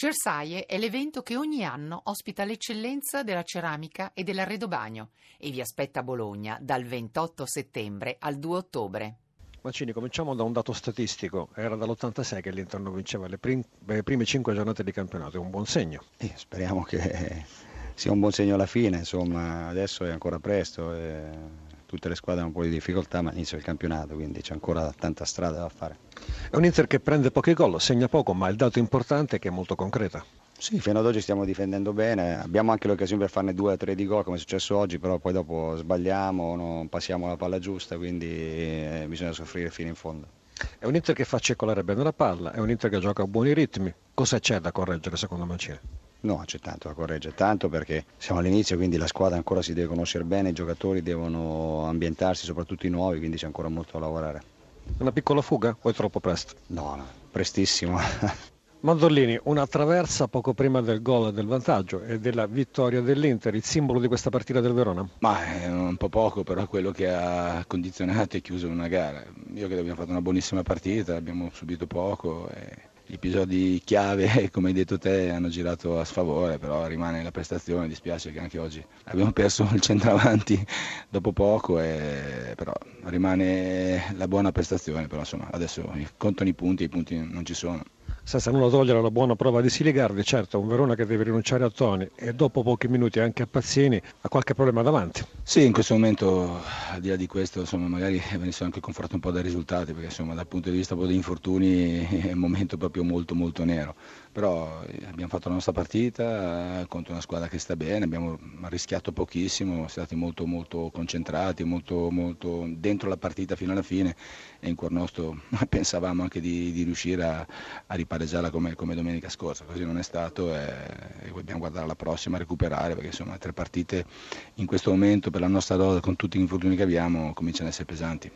Cersaie è l'evento che ogni anno ospita l'eccellenza della ceramica e dell'arredobagno e vi aspetta a Bologna dal 28 settembre al 2 ottobre. Mancini, cominciamo da un dato statistico. Era dall'86 che l'Inter non vinceva le, prim- le prime cinque giornate di campionato, è un buon segno. Eh, speriamo che sia un buon segno alla fine, insomma, adesso è ancora presto. E tutte le squadre hanno un po' di difficoltà, ma inizia il campionato, quindi c'è ancora tanta strada da fare. È un Inter che prende pochi gol, segna poco, ma il dato importante è che è molto concreta. Sì, fino ad oggi stiamo difendendo bene, abbiamo anche l'occasione per farne due o tre di gol come è successo oggi, però poi dopo sbagliamo, non passiamo la palla giusta, quindi eh, bisogna soffrire fino in fondo. È un Inter che fa circolare bene la palla, è un Inter che gioca a buoni ritmi. Cosa c'è da correggere secondo Mancini? No, c'è tanto da correggere, tanto perché siamo all'inizio, quindi la squadra ancora si deve conoscere bene, i giocatori devono ambientarsi, soprattutto i nuovi, quindi c'è ancora molto da lavorare. Una piccola fuga o è troppo presto? No, no prestissimo. Mandorlini, una traversa poco prima del gol del vantaggio e della vittoria dell'Inter, il simbolo di questa partita del Verona? Ma è un po' poco, però è quello che ha condizionato e chiuso una gara. Io credo che abbiamo fatto una buonissima partita, abbiamo subito poco. E gli episodi chiave, come hai detto te, hanno girato a sfavore, però rimane la prestazione, dispiace che anche oggi abbiamo perso il centravanti dopo poco, e, però rimane la buona prestazione, però insomma adesso contano i punti, i punti non ci sono senza nulla togliere la buona prova di Siligardi, certo un Verona che deve rinunciare a Toni e dopo pochi minuti anche a Pazzini ha qualche problema davanti. Sì, in questo momento al di là di questo insomma, magari venisse anche confortato un po' dai risultati perché insomma, dal punto di vista degli infortuni è un momento proprio molto molto nero, però eh, abbiamo fatto la nostra partita contro una squadra che sta bene, abbiamo rischiato pochissimo, siamo stati molto molto concentrati, molto, molto dentro la partita fino alla fine e in cuor nostro pensavamo anche di, di riuscire a, a riparare pareggiarla come, come, domenica scorsa, così non è stato e, e dobbiamo guardare la prossima, recuperare perché insomma tre partite in questo momento per la nostra dose con tutti gli infortuni che abbiamo cominciano ad essere pesanti.